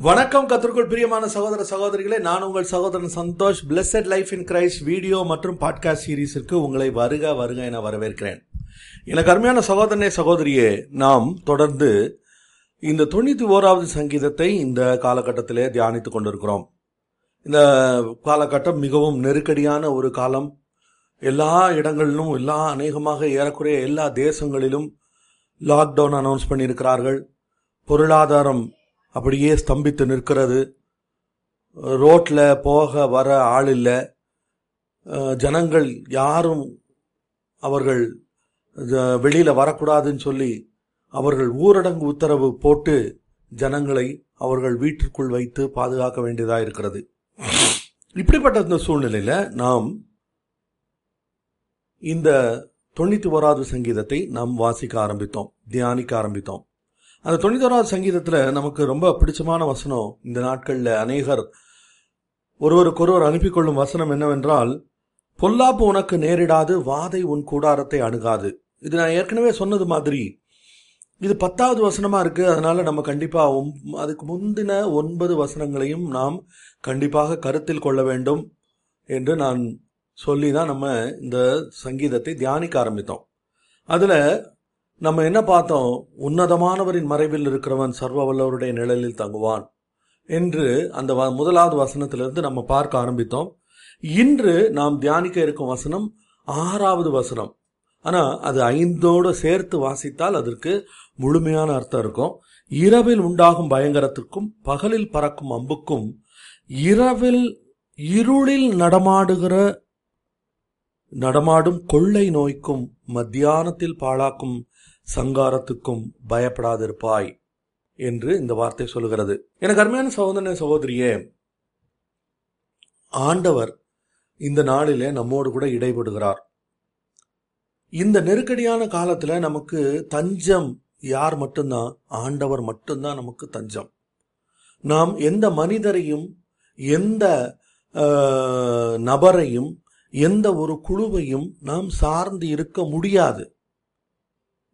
வணக்கம் கத்திற்குள் பிரியமான சகோதர சகோதரிகளே. நான் உங்கள் சகோதரன் Santosh. Blessed life in Christ video மற்றும் பாட்காஸ்ட் சீரீஸிற்கு உங்களை வருக வருக என வரவேற்கிறேன். எனக்கு அருமையான சகோதரனே சகோதரியே நாம் தொடர்ந்து இந்த தொண்ணூற்றி ஓராவது சங்கீதத்தை இந்த காலகட்டத்திலே தியானித்துக் கொண்டிருக்கிறோம். இந்த காலகட்டம் மிகவும் நெருக்கடியான ஒரு காலம். எல்லா இடங்களிலும் எல்லா அநேகமாக ஏறக்குறைய எல்லா தேசங்களிலும் லாக்டவுன் அனௌன்ஸ் பண்ணியிருக்கிறார்கள். பொருளாதாரம் அப்படியே ஸ்தம்பித்து நிற்கிறது. ரோட்டில் போக வர ஆள் இல்லை ஜனங்கள் யாரும் அவர்கள் வெளியில் வரக்கூடாதுன்னு சொல்லி அவர்கள் ஊரடங்கு உத்தரவு போட்டு ஜனங்களை அவர்கள் வீட்டிற்குள் வைத்து பாதுகாக்க வேண்டியதாக இருக்கிறது. இப்படிப்பட்ட இந்த சூழ்நிலையில் நாம் இந்த தொண்ணூற்றி ஓராவது சங்கீதத்தை நாம் வாசிக்க ஆரம்பித்தோம் தியானிக்க ஆரம்பித்தோம். அந்த தொண்ணூத்தோராவது சங்கீதத்துல நமக்கு ரொம்ப பிடிச்சமான வசனம் இந்த நாட்கள்ல அநேகர் ஒருவருக்கொருவர் அனுப்பி கொள்ளும் வசனம் என்னவென்றால் பொல்லாப்பு உனக்கு நேரிடாது வாதை உன் கூடாரத்தை அணுகாது. இது நான் ஏற்கனவே சொன்னது மாதிரி. இது பத்தாவது வசனமா இருக்கு அதனால நம்ம கண்டிப்பா அதுக்கு முந்தின ஒன்பது வசனங்களையும் நாம் கண்டிப்பாக கருத்தில் கொள்ள வேண்டும் என்று நான் சொல்லி தான் நம்ம இந்த சங்கீதத்தை தியானிக்க ஆரம்பித்தோம். அதுல நம்ம என்ன பார்த்தோம்? உன்னதமானவரின் மறைவில் இருக்கிறவன் சர்வ வல்லவருடைய நிழலில் தங்குவான் என்று அந்த வ- முதலாவது வசனத்திலிருந்து நம்ம பார்க்க ஆரம்பித்தோம். இன்று நாம் தியானிக்க இருக்கும் வசனம் ஆறாவது வசனம். ஆனா அது ஐந்தோடு சேர்த்து வாசித்தால் அதற்கு முழுமையான அர்த்தம் இருக்கும். இரவில் உண்டாகும் பயங்கரத்திற்கும் பகலில் பறக்கும் அம்புக்கும் இரவில் இருளில் நடமாடுகிற நடமாடும் கொள்ளை நோய்க்கும் மத்தியானத்தில் பாழாக்கும் சங்காரத்துக்கும் பயப்படாதிருப்பாய் என்று இந்த வார்த்தை சொல்லுகிறது. எனக்கு அருமையான சகோதரனே சகோதரியே ஆண்டவர் இந்த நாளிலே நம்மோடு கூட இடைபடுகிறார். இந்த நெருக்கடியான காலத்துல நமக்கு தஞ்சம் யார் மட்டும்தான்? ஆண்டவர் மட்டும்தான் நமக்கு தஞ்சம். நாம் எந்த மனிதரையும் எந்த நபரையும் எந்த ஒரு குழுவையும் நாம் சார்ந்து இருக்க முடியாது.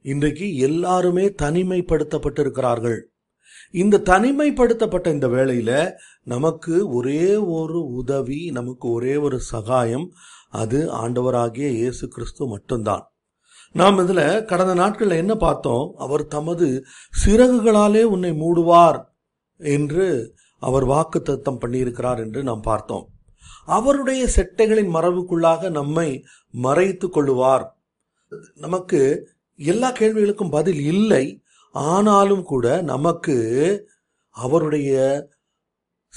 இன்றைக்கு எல்லாருமே தனிமைப்படுத்தப்பட்டிருக்கிறார்கள். இந்த தனிமைப்படுத்தப்பட்ட இந்த வேளையில நமக்கு ஒரே ஒரு உதவி நமக்கு ஒரே ஒரு சகாயம் அது ஆண்டவராகிய இயேசு கிறிஸ்து மட்டும்தான். நாம் இதுல கடந்த நாட்கள்ல என்ன பார்த்தோம்? அவர் தமது சிறகுகளாலே உன்னை மூடுவார் என்று அவர் வாக்குத்தத்தம் பண்ணியிருக்கிறார் என்று நாம் பார்த்தோம். அவருடைய செட்டைகளின் மரபுக்குள்ளாக நம்மை மறைத்து கொள்ளுவார். நமக்கு எல்லா கேள்விகளுக்கும் பதில் இல்லை. ஆனாலும் கூட நமக்கு அவருடைய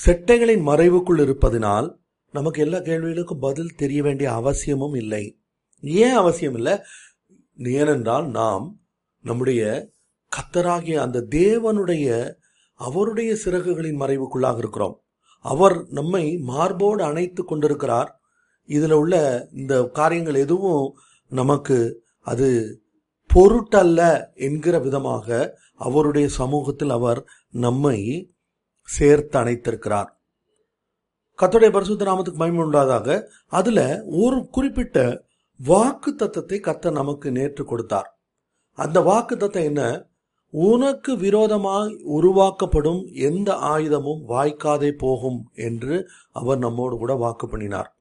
செட்டைகளின் மறைவுக்குள் இருப்பதினால் நமக்கு எல்லா கேள்விகளுக்கும் பதில் தெரிய வேண்டிய அவசியமும் இல்லை. ஏன் அவசியம் இல்லை? ஏனென்றால் நாம் நம்முடைய கத்தராகிய அந்த தேவனுடைய அவருடைய சிறகுகளின் மறைவுக்குள்ளாக இருக்கிறோம். அவர் நம்மை மார்போடு அணைத்து கொண்டிருக்கிறார். இதில் உள்ள இந்த காரியங்கள் எதுவும் நமக்கு அது பொருட்டல்ல என்கிற விதமாக அவருடைய சமூகத்தில் அவர் நம்மை சேர்த்து அணைத்திருக்கிறார். கத்துடைய பரிசுத்த நாமத்துக்கு மகிமை உண்டாதாக. அதுல ஒரு குறிப்பிட்ட வாக்கு தத்தத்தை கத்த நமக்கு நேற்று கொடுத்தார். அந்த வாக்கு தத்தம் என்ன? உனக்கு விரோதமாய் உருவாக்கப்படும் எந்த ஆயுதமும் வாய்க்காதே போகும் என்று அவர் நம்மோடு கூட வாக்கு பண்ணினார்.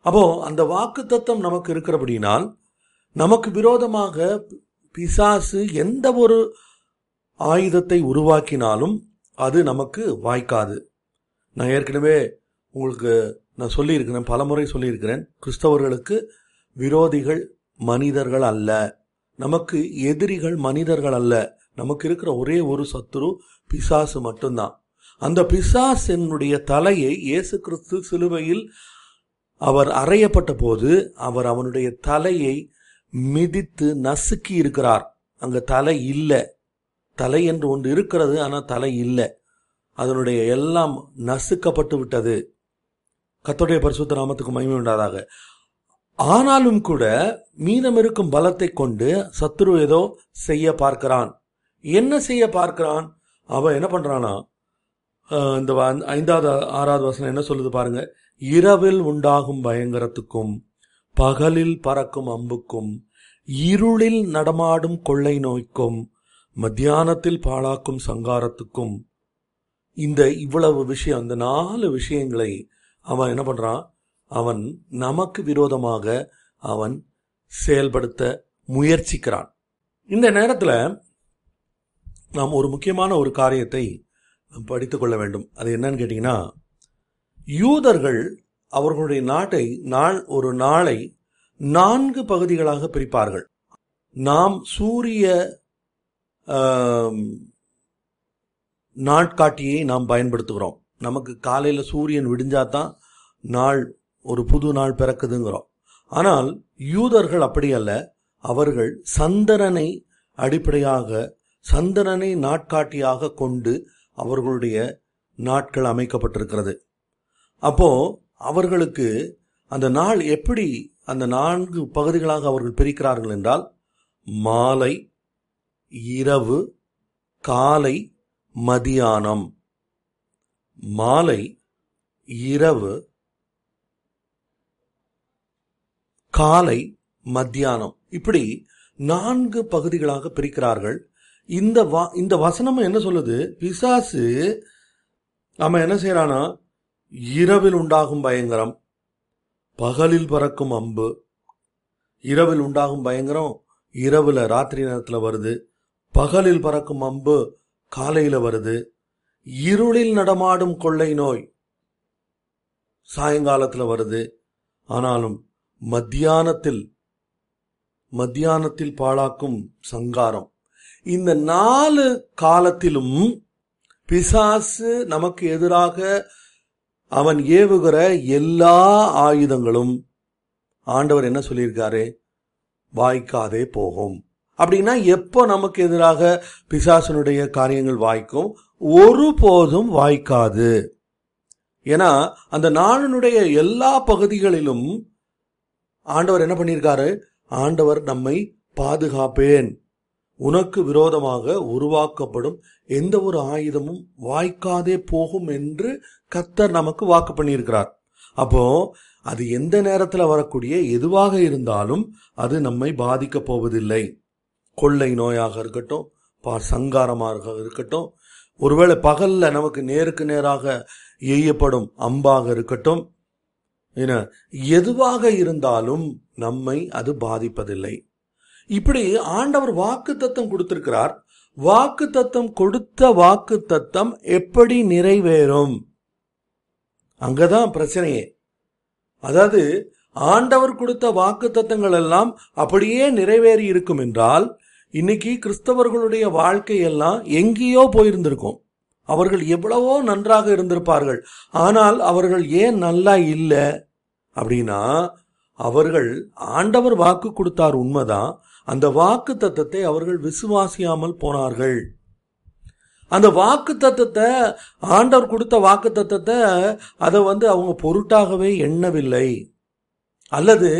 அப்போ அந்த வாக்கு தத்துவம் நமக்கு இருக்கிறபடினால் நமக்கு விரோதமாக பிசாசு எந்த ஒரு ஆயுதத்தை உருவாக்கினாலும் அது நமக்கு வாய்க்காது. நான் ஏற்கனவே உங்களுக்கு நான் சொல்லியிருக்கிறேன் பலமுறை சொல்லியிருக்கிறேன். கிறிஸ்தவர்களுக்கு விரோதிகள் மனிதர்கள் அல்ல. நமக்கு எதிரிகள் மனிதர்கள் அல்ல. நமக்கு இருக்கிற ஒரே ஒரு சத்துரு பிசாசு மட்டும்தான். அந்த பிசாசினுடைய தலையை இயேசு கிறிஸ்து சிலுவையில் அவர் அறையப்பட்ட போது அவர் அவனுடைய தலையை மிதித்து நசுக்கி இருக்கிறார். அங்க தலை இல்லை. தலை என்று ஒன்று இருக்கிறது ஆனால் தலை இல்லை. அதனுடைய எல்லாம் நசுக்கப்பட்டு விட்டது. கத்தோடைய பரிசுத்த நாமத்துக்கு மகிமை உண்டாதாக. ஆனாலும் கூட மீதம் இருக்கும் பலத்தை கொண்டு சத்ரு ஏதோ செய்ய பார்க்கிறான். என்ன செய்ய பார்க்கிறான்? அவன் என்ன பண்றானா? இந்த ஐந்தாவது ஆறாவது வசனம் என்ன சொல்லுது பாருங்க. இரவில் உண்டாகும் பயங்கரத்துக்கும் பகலில் பறக்கும் அம்புக்கும் இருளில் நடமாடும் கொள்ளை நோய்க்கும் மத்தியானத்தில் பாழாக்கும் சங்காரத்துக்கும் இந்த இவ்வளவு விஷயம் இந்த நாலு விஷயங்களை அவன் என்ன பண்றான்? அவன் நமக்கு விரோதமாக அவன் செயல்படுத்த முயற்சிக்கிறான். இந்த நேரத்தில் நாம் ஒரு முக்கியமான ஒரு காரியத்தை படித்துக்கொள்ள வேண்டும். அது என்னன்னு கேட்டீங்கன்னா யூதர்கள் அவர்களுடைய நாட்டை நாள் ஒரு நாளை நான்கு பகுதிகளாக பிரிப்பார்கள். நாம் சூரிய நாட்காட்டியை நாம் பயன்படுத்துகிறோம். நமக்கு காலையில் சூரியன் விடிஞ்சாதான் நாள் ஒரு புது நாள் பிறக்குதுங்கிறோம். ஆனால் யூதர்கள் அப்படி அல்ல. அவர்கள் சந்திரனை அடிப்படையாக சந்திரனை நாட்காட்டியாக கொண்டு அவர்களுடைய நாட்கள் அமைக்கப்பட்டிருக்கிறது. அப்போ அவர்களுக்கு அந்த நாள் எப்படி அந்த நான்கு பகுதிகளாக அவர்கள் பிரிக்கிறார்கள் என்றால் மாலை இரவு காலை மதியானம். மாலை இரவு காலை மத்தியானம். இப்படி நான்கு பகுதிகளாக பிரிக்கிறார்கள். இந்த வா இந்த வசனம் என்ன சொல்லுது? பிசாசு அவன் என்ன செய்யறானா இரவில் உண்டாகும் பயங்கரம் பகலில் பறக்கும் அம்பு. இரவில் உண்டாகும் பயங்கரம் இரவுல ராத்திரி நேரத்துல வருது. பகலில் பறக்கும் அம்பு காலையில வருது. இருளில் நடமாடும் கொள்ளை நோய் சாயங்காலத்துல வருது. ஆனாலும் மத்தியானத்தில் மத்தியானத்தில் பாழாக்கும் சங்காரம். இந்த நாலு காலத்திலும் பிசாசு நமக்கு எதிராக அவன் ஏவுகிற எல்லா ஆயுதங்களும் ஆண்டவர் என்ன சொல்லியிருக்காரு? வாய்க்காதே போகும். அப்படின்னா எப்போ நமக்கு எதிராக பிசாசனுடைய காரியங்கள் வாய்க்கும்? ஒருபோதும் வாய்க்காது. ஏன்னா அந்த நாளினுடைய எல்லா பகுதிகளிலும் ஆண்டவர் என்ன பண்ணியிருக்காரு? ஆண்டவர் நம்மை பாதுகாப்பேன். உனக்கு விரோதமாக உருவாக்கப்படும் எந்த ஒரு ஆயுதமும் வாய்க்காதே போகும் என்று கத்தர் நமக்கு வாக்கு பண்ணியிருக்கிறார். அப்போ அது எந்த நேரத்தில் வரக்கூடிய எதுவாக இருந்தாலும் அது நம்மை பாதிக்க போவதில்லை. கொள்ளை நோயாக இருக்கட்டும் பா சங்காரமாக இருக்கட்டும் ஒருவேளை பகல்ல நமக்கு நேருக்கு நேராக எய்யப்படும் அம்பாக இருக்கட்டும் என எதுவாக இருந்தாலும் நம்மை அது பாதிப்பதில்லை. இப்படி ஆண்டவர் வாக்கு தத்தம் கொடுத்திருக்கிறார். வாக்கு தத்தம் கொடுத்த வாக்கு தத்தம் எப்படி நிறைவேறும்? அங்கதான் பிரச்சனையே. அதாவது ஆண்டவர் கொடுத்த வாக்கு தத்தங்கள் எல்லாம் அப்படியே நிறைவேறி இருக்கும் என்றால் இன்னைக்கு கிறிஸ்தவர்களுடைய வாழ்க்கை எல்லாம் எங்கேயோ போயிருந்திருக்கும். அவர்கள் எவ்வளவோ நன்றாக இருந்திருப்பார்கள். ஆனால் அவர்கள் ஏன் நல்லா இல்லை? அப்படின்னா அவர்கள் ஆண்டவர் வாக்கு கொடுத்தார் உண்மைதான் அந்த வாக்கு தத்தத்தை அவர்கள் விசுவாசியாமல் போனார்கள். அந்த வாக்கு தத்தத்தை ஆண்டவர் கொடுத்த வாக்கு தத்தத்தை அதை வந்து அவங்க பொருட்டாகவே எண்ணவில்லை. அல்லது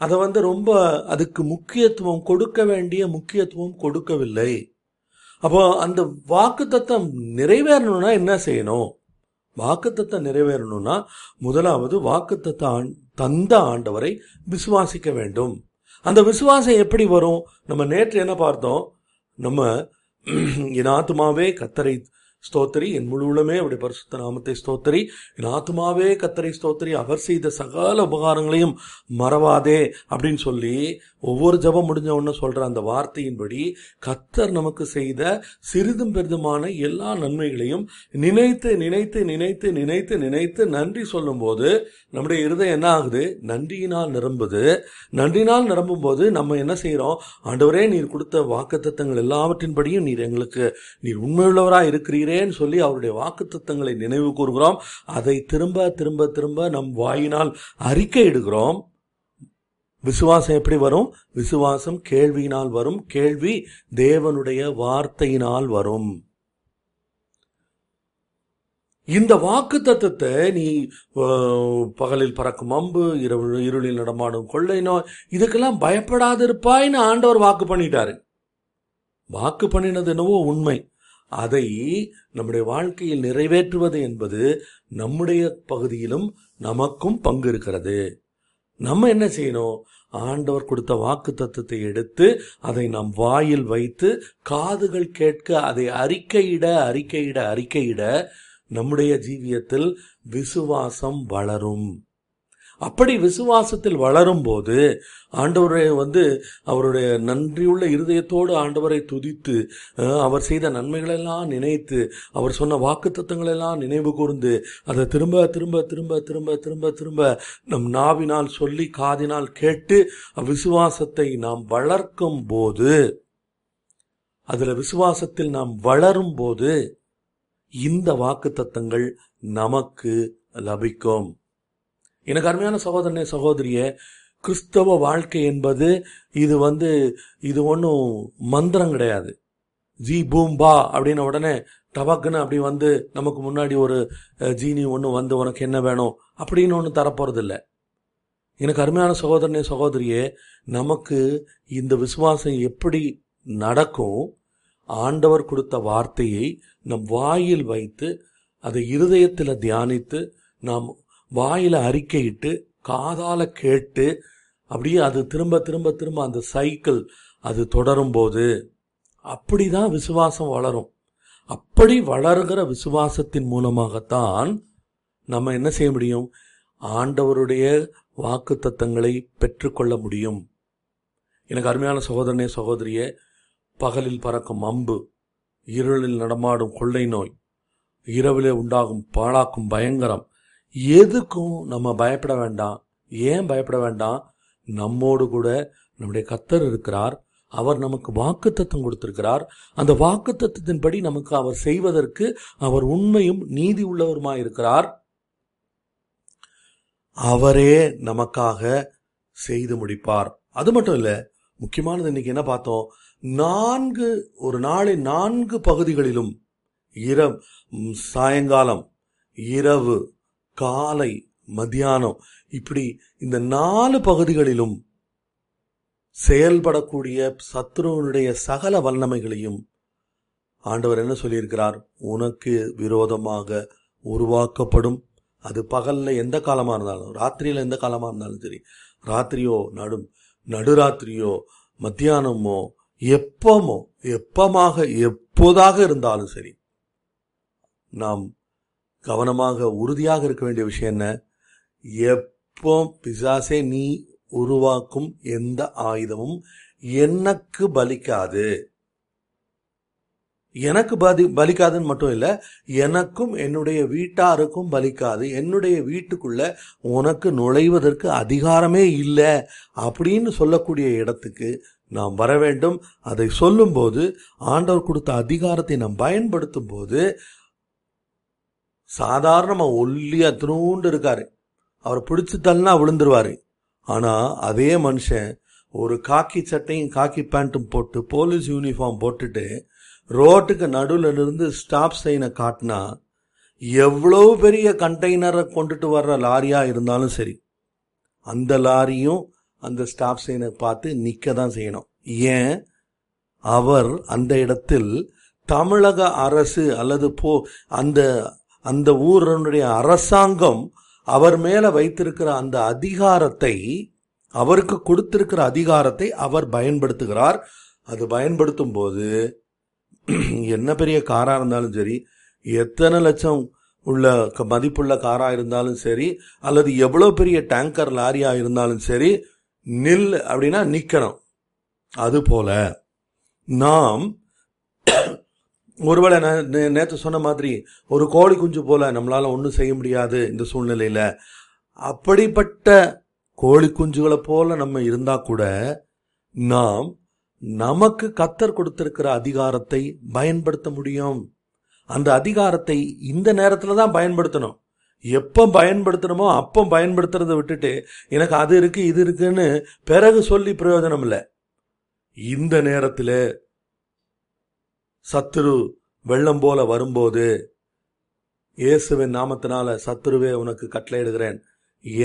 அதை வந்து ரொம்ப அதுக்கு முக்கியத்துவம் கொடுக்க வேண்டிய முக்கியத்துவம் கொடுக்கவில்லை. அப்போ அந்த வாக்கு தத்தம் நிறைவேறணும்னா என்ன செய்யணும்? வாக்குத்தத்தை நிறைவேறணும்னா முதலாவது வாக்குத்தத்த தந்த ஆண்டவரை விசுவாசிக்க வேண்டும். அந்த விசுவாசம் எப்படி வரும்? நம்ம நேற்று என்ன பார்த்தோம்? நம்ம என் ஆத்மாவே கத்தரை ஸ்தோத்திரி. என் முழு உள்ளமே அவருடைய பரிசுத்த நாமத்தை ஸ்தோத்திரி. என் ஆத்மாவே கத்தரை ஸ்தோத்திரி. அவர் செய்த சகல உபகாரங்களையும் மறவாதே அப்படின்னு சொல்லி ஒவ்வொரு ஜபம் முடிஞ்ச உடனே சொல்ற அந்த வார்த்தையின்படி கத்தர் நமக்கு செய்த சிறிதும் பெரிதுமான எல்லா நன்மைகளையும் நினைத்து நினைத்து நினைத்து நினைத்து நினைத்து நன்றி சொல்லும்போது நம்முடைய இருதயம் என்ன ஆகுது? நன்றியினால் நிரம்புது. நன்றினால் நிரம்பும் போது நம்ம என்ன செய்யறோம் ஆண்டவரே நீர் கொடுத்த வாக்குத்தத்தங்கள் எல்லாவற்றின்படியும் நீர் எங்களுக்கு நீர் உண்மையுள்ளவராக இருக்கிறீர் இருக்கிறீரேன்னு சொல்லி அவருடைய வாக்குத்தத்தங்களை நினைவு கூறுகிறோம். அதை திரும்ப திரும்ப திரும்ப நம் வாயினால் அறிக்கை இடுகிறோம் விசுவாசம் எப்படி வரும்? விசுவாசம் கேள்வியினால் வரும். கேள்வி தேவனுடைய வார்த்தையினால் வரும். இந்த வாக்கு தத்துவத்தை நீ பகலில் பறக்கும் அம்பு இரவு இருளில் நடமாடும் கொள்ளை நோய் இதுக்கெல்லாம் பயப்படாதிருப்பாய்ன்னு ஆண்டவர் வாக்கு பண்ணிட்டாரு. வாக்கு பண்ணினது என்னவோ உண்மை. அதை நம்முடைய வாழ்க்கையில் நிறைவேற்றுவது என்பது நம்முடைய பகுதியிலும் நமக்கும் பங்கு இருக்கிறது. நம்ம என்ன செய்யணும்? ஆண்டவர் கொடுத்த வாக்கு தத்துவத்தை எடுத்து அதை நம் வாயில் வைத்து காதுகள் கேட்க அதை அறிக்கையிட அறிக்கையிட அறிக்கையிட நம்முடைய ஜீவியத்தில் விசுவாசம் வளரும். அப்படி விசுவாசத்தில் வளரும் போது ஆண்டவரை வந்து அவருடைய நன்றியுள்ள இருதயத்தோடு ஆண்டவரை துதித்து அவர் செய்த நன்மைகளெல்லாம் நினைத்து அவர் சொன்ன வாக்கு தத்துவங்களெல்லாம் நினைவு கூர்ந்து அதை திரும்ப திரும்ப திரும்ப திரும்ப திரும்ப திரும்ப நம் நாவினால் சொல்லி காதினால் கேட்டு விசுவாசத்தை நாம் வளர்க்கும் போது அதில் விசுவாசத்தில் நாம் வளரும் போது இந்த வாக்கு தத்தங்கள் நமக்கு லபிக்கும். எனக்கு அருமையான சகோதரனே சகோதரியே கிறிஸ்தவ வாழ்க்கை என்பது இது வந்து இது ஒன்றும் மந்திரம் கிடையாது. ஜி பூம்பா அப்படின்ன உடனே டபக்குன்னு அப்படி வந்து நமக்கு முன்னாடி ஒரு ஜீனி ஒன்று வந்து உனக்கு என்ன வேணும்? அப்படின்னு ஒன்று தரப்போறது இல்லை எனக்கு அருமையான சகோதரனே சகோதரியே நமக்கு இந்த விசுவாசம் எப்படி நடக்கும்? ஆண்டவர் கொடுத்த வார்த்தையை நம் வாயில் வைத்து அதை இருதயத்தில் தியானித்து நாம் வாயில அறிக்கையிட்டு காதால கேட்டு அப்படியே அது திரும்ப திரும்ப திரும்ப அந்த சைக்கிள் அது தொடரும் போது அப்படிதான் விசுவாசம் வளரும். அப்படி வளர்கிற விசுவாசத்தின் மூலமாகத்தான் நம்ம என்ன செய்ய முடியும்? ஆண்டவருடைய வாக்கு தத்தங்களை பெற்றுக்கொள்ள முடியும். எனக்கு அருமையான சகோதரனே சகோதரியே பகலில் பறக்கும் அம்பு இருளில் நடமாடும் கொள்ளை நோய் இரவிலே உண்டாகும் பாழாக்கும் பயங்கரம் எதுக்கும் நம்ம பயப்பட வேண்டாம். ஏன் பயப்பட வேண்டாம்? நம்மோடு கூட நம்முடைய கத்தர் இருக்கிறார். அவர் நமக்கு வாக்குத்தத்தம் கொடுத்திருக்கிறார். அந்த வாக்குத்தத்தத்தின்படி நமக்கு அவர் செய்வதற்கு அவர் உண்மையும் நீதி உள்ளவருமாயிருக்கிறார் அவரே நமக்காக செய்து முடிப்பார். அது மட்டும் இல்ல முக்கியமானது இன்னைக்கு என்ன பார்த்தோம்? நான்கு ஒரு நாளை நான்கு பகுதிகளிலும் இரவு சாயங்காலம் இரவு காலை மத்தியானம். இப்படி இந்த நாலு பகுதிகளிலும் செயல்படக்கூடிய சத்ருவனுடைய சகல வல்லமைகளையும் ஆண்டவர் என்ன சொல்லியிருக்கிறார்? உனக்கு விரோதமாக உருவாக்கப்படும். அது பகல்ல எந்த காலமா இருந்தாலும் ராத்திரியில எந்த காலமா இருந்தாலும் சரி ராத்திரியோ நடு நடுராத்திரியோ மத்தியானமோ எப்பமோ எப்பமாக எப்போதாக இருந்தாலும் சரி நாம் கவனமாக உறுதியாக இருக்க வேண்டிய விஷயம் என்ன? எப்போ பிசாசே நீ உருவாக்கும் எந்த ஆயுதமும் எனக்கு பலிக்காது. எனக்கு பதி பலிக்காதுன்னு மட்டும் இல்லை எனக்கும் என்னுடைய வீட்டாருக்கும் பலிக்காது. என்னுடைய வீட்டுக்குள்ள உனக்கு நுழைவதற்கு அதிகாரமே இல்லை அப்படின்னு சொல்லக்கூடிய இடத்துக்கு நாம் வர வேண்டும். அதை சொல்லும்போது ஆண்டவர் கொடுத்த அதிகாரத்தை நாம் பயன்படுத்தும் போது சாதாரணமா ஒல்லியா திருண்டு இருக்காரு. அவரை பிடிச்சு தள்ளினா விழுந்துருவாரு. ஆனா அதே மனுஷன் ஒரு காக்கி சட்டையும் காக்கி பேண்ட்டும் போட்டு போலீஸ் யூனிஃபார்ம் போட்டுட்டு ரோட்டுக்கு நடுவில் இருந்து ஸ்டாப் சைனை காட்டினா எவ்வளவு பெரிய கண்டெய்னரை கொண்டுட்டு வர்ற லாரியா இருந்தாலும் சரி அந்த லாரியும் அந்த ஸ்டாப் சைனை பார்த்து நிக்க தான் செய்யணும். ஏன்? அவர் அந்த இடத்தில் தமிழக அரசு அல்லது போ அந்த அந்த ஊரனுடைய அரசாங்கம் அவர் மேல வைத்திருக்கிற அந்த அதிகாரத்தை அவருக்கு கொடுத்திருக்கிற அதிகாரத்தை அவர் பயன்படுத்துகிறார். அது பயன்படுத்தும் போது என்ன பெரிய காரா இருந்தாலும் சரி எத்தனை லட்சம் உள்ள க- மதிப்புள்ள காரா இருந்தாலும் சரி அல்லது எவ்வளவு பெரிய டேங்கர் லாரியா இருந்தாலும் சரி நில் அப்படின்னா நிக்கணும். அது போல நாம் ஒருவேளை நான் நே- சொன்ன மாதிரி ஒரு கோழி குஞ்சு போல நம்மளால ஒன்றும் செய்ய முடியாது இந்த சூழ்நிலையில். அப்படிப்பட்ட கோழி குஞ்சுகளை போல நம்ம இருந்தா கூட நாம் நமக்கு கத்தர் கொடுத்திருக்கிற அதிகாரத்தை பயன்படுத்த முடியும். அந்த அதிகாரத்தை இந்த நேரத்துல தான் பயன்படுத்தணும். எப்போ பயன்படுத்தணுமோ அப்போ பயன்படுத்துறதை விட்டுட்டு எனக்கு அது இருக்கு இது இருக்குன்னு பிறகு சொல்லி பிரயோஜனம் இல்லை. இந்த நேரத்தில் சத்துரு வெள்ளம் போல வரும்போது இயேசுவின் நாமத்தினால சத்துருவே உனக்கு கட்டளையிடுகிறேன்.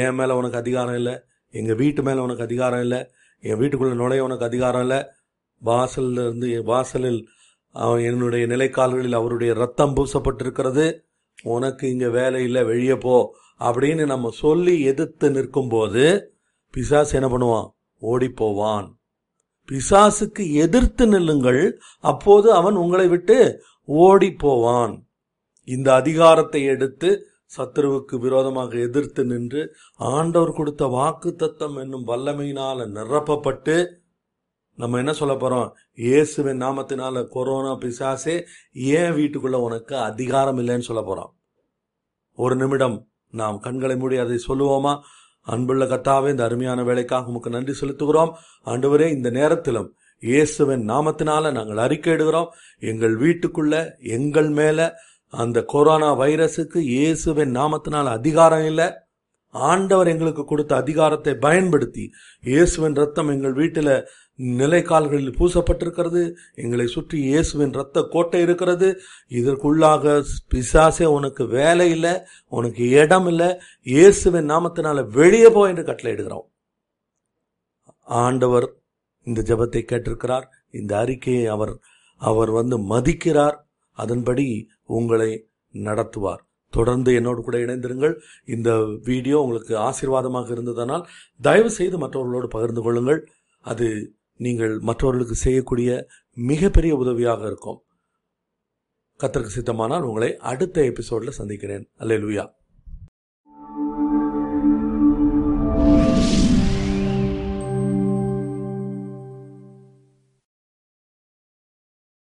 என் மேல உனக்கு அதிகாரம் இல்லை. எங்க வீட்டு மேல உனக்கு அதிகாரம் இல்லை. என் வீட்டுக்குள்ள நுழைய உனக்கு அதிகாரம் இல்லை. வாசல்ல இருந்து வாசலில் என்னுடைய நிலைக்கால்களில் அவருடைய ரத்தம் பூசப்பட்டிருக்கிறது. உனக்கு இங்க வேலை இல்லை வெளியே போ அப்படின்னு நம்ம சொல்லி எதிர்த்து நிற்கும்போது பிசாஸ் என்ன பண்ணுவான்? ஓடி போவான். பிசாசுக்கு எதிர்த்து நில்லுங்கள் அப்போது அவன் உங்களை விட்டு ஓடி போவான் இந்த அதிகாரத்தை எடுத்து சத்துருவுக்கு விரோதமாக எதிர்த்து நின்று ஆண்டவர் கொடுத்த வாக்கு தத்தம் என்னும் வல்லமையினால நிரப்பப்பட்டு நம்ம என்ன சொல்ல போறோம்? இயேசுவின் நாமத்தினால கொரோனா பிசாசே ஏன் வீட்டுக்குள்ள உனக்கு அதிகாரம் இல்லைன்னு சொல்ல போறோம்? ஒரு நிமிடம் நாம் கண்களை மூடி அதை சொல்லுவோமா? அன்புள்ள கத்தாவே இந்த அருமையான வேலைக்காக உமக்கு நன்றி செலுத்துகிறோம். ஆண்டவரே இந்த நேரத்திலும் இயேசுவின் நாமத்தினால நாங்கள் அறிக்கையிடுகிறோம். எங்கள் வீட்டுக்குள்ள எங்கள் மேல அந்த கொரோனா வைரஸுக்கு இயேசுவின் நாமத்தினால அதிகாரம் இல்லை. ஆண்டவர் எங்களுக்கு கொடுத்த அதிகாரத்தை பயன்படுத்தி இயேசுவின் ரத்தம் எங்கள் வீட்டில் நிலைக்கால்களில் பூசப்பட்டிருக்கிறது. எங்களை சுற்றி இயேசுவின் ரத்த கோட்டை இருக்கிறது. இதற்குள்ளாக பிசாசே உனக்கு வேலை இல்லை உனக்கு இடம் இல்லை. இயேசுவின் நாமத்தினால வெளியே போ என்று கட்டளையிடுகிறோம். ஆண்டவர் இந்த ஜெபத்தை கேட்டிருக்கிறார். இந்த அறிக்கையை அவர் அவர் வந்து மதிக்கிறார். அதன்படி உங்களை நடத்துவார். தொடர்ந்து என்னோடு கூட இணைந்திருங்கள். இந்த வீடியோ உங்களுக்கு ஆசீர்வாதமாக இருந்ததனால் தயவு செய்து மற்றவர்களோடு பகிர்ந்து கொள்ளுங்கள். அது நீங்கள் மற்றவர்களுக்கு செய்யக்கூடிய மிகப்பெரிய உதவியாக இருக்கும். கத்தருக்கு சித்தமானால் உங்களை அடுத்த எபிசோடில் சந்திக்கிறேன். அல்லேலூயா.